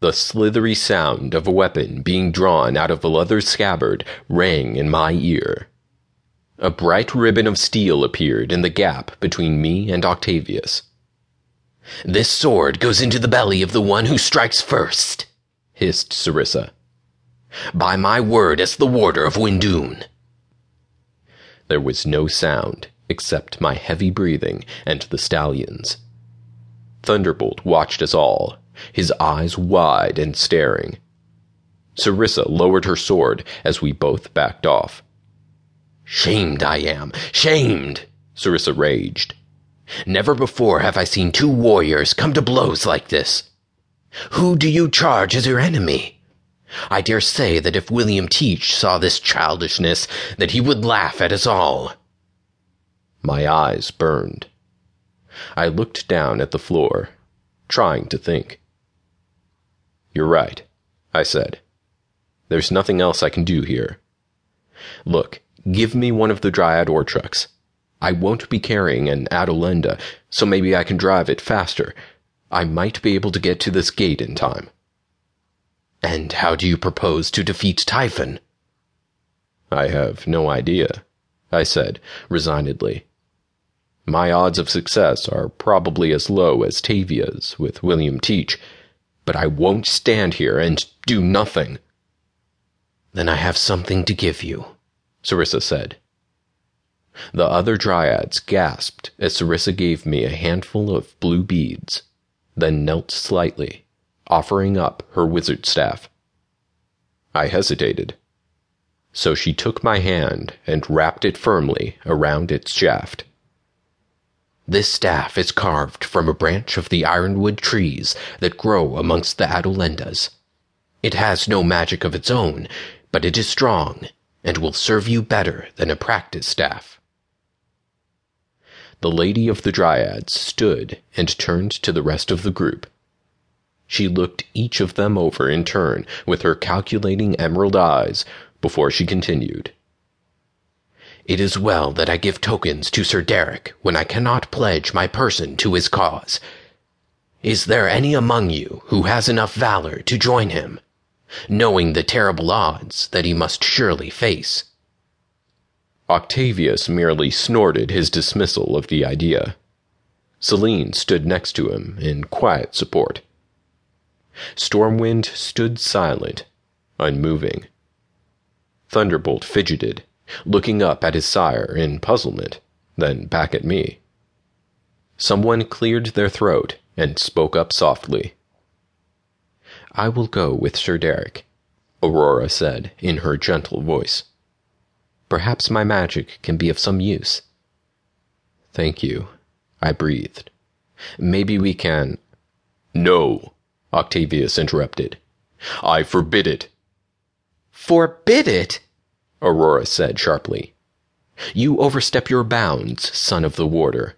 The slithery sound of a weapon being drawn out of a leather scabbard rang in my ear. A bright ribbon of steel appeared in the gap between me and Octavius. This sword goes into the belly of the one who strikes first, hissed Sarissa. By my word as the warder of Windun. There was no sound except my heavy breathing and the stallions. Thunderbolt watched us all, his eyes wide and staring. Sarissa lowered her sword as we both backed off. Shamed I am, shamed, Sarissa raged. Never before have I seen two warriors come to blows like this. Who do you charge as your enemy? I dare say that if William Teach saw this childishness, that he would laugh at us all. My eyes burned. I looked down at the floor, trying to think. You're right, I said. There's nothing else I can do here. Look, give me one of the Dryad ore trucks. I won't be carrying an Adelenda, so maybe I can drive it faster. I might be able to get to this gate in time. And how do you propose to defeat Typhon? I have no idea, I said, resignedly. My odds of success are probably as low as Tavia's with William Teach, but I won't stand here and do nothing. Then I have something to give you, Sarissa said. The other dryads gasped as Sarissa gave me a handful of blue beads, then knelt slightly, offering up her wizard staff. I hesitated. So she took my hand and wrapped it firmly around its shaft. This staff is carved from a branch of the ironwood trees that grow amongst the Adolendas. It has no magic of its own, but it is strong and will serve you better than a practice staff. The Lady of the Dryads stood and turned to the rest of the group. She looked each of them over in turn with her calculating emerald eyes before she continued. It is well that I give tokens to Sir Derek when I cannot pledge my person to his cause. Is there any among you who has enough valor to join him, knowing the terrible odds that he must surely face? Octavius merely snorted his dismissal of the idea. Celine stood next to him in quiet support. Stormwind stood silent, unmoving. Thunderbolt fidgeted, looking up at his sire in puzzlement, then back at me. Someone cleared their throat and spoke up softly. I will go with Sir Derek, Aurora said in her gentle voice. Perhaps my magic can be of some use. Thank you, I breathed. Maybe we can. No, Octavius interrupted. I forbid it. Forbid it? Aurora said sharply. You overstep your bounds, son of the warder.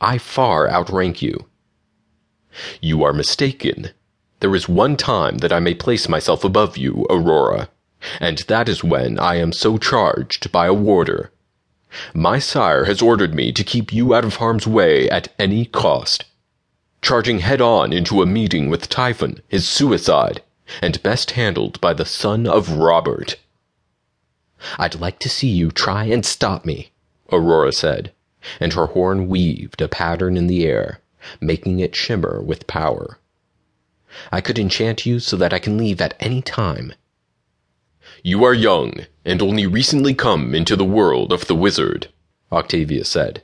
I far outrank you. You are mistaken. There is one time that I may place myself above you, Aurora and that is when I am so charged by a warder. My sire has ordered me to keep you out of harm's way at any cost. Charging head on into a meeting with Typhon is suicide, and best handled by the son of Robert. I'd like to see you try and stop me, Aurora said, and her horn weaved a pattern in the air, making it shimmer with power. I could enchant you so that I can leave at any time you are young, and only recently come into the world of the wizard, Octavius said,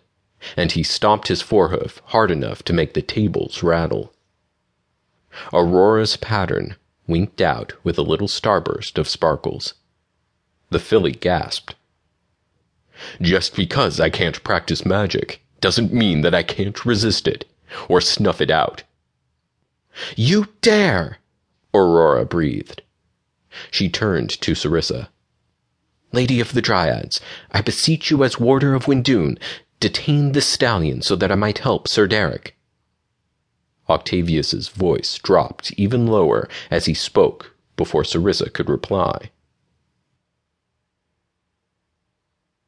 and he stomped his forehoof hard enough to make the tables rattle. Aurora's pattern winked out with a little starburst of sparkles. The filly gasped. Just because I can't practice magic doesn't mean that I can't resist it, or snuff it out. You dare! Aurora breathed. She turned to Sarissa. Lady of the Dryads, I beseech you as warder of Windun, detain this stallion so that I might help Sir Derek. Octavius's voice dropped even lower as he spoke before Sarissa could reply.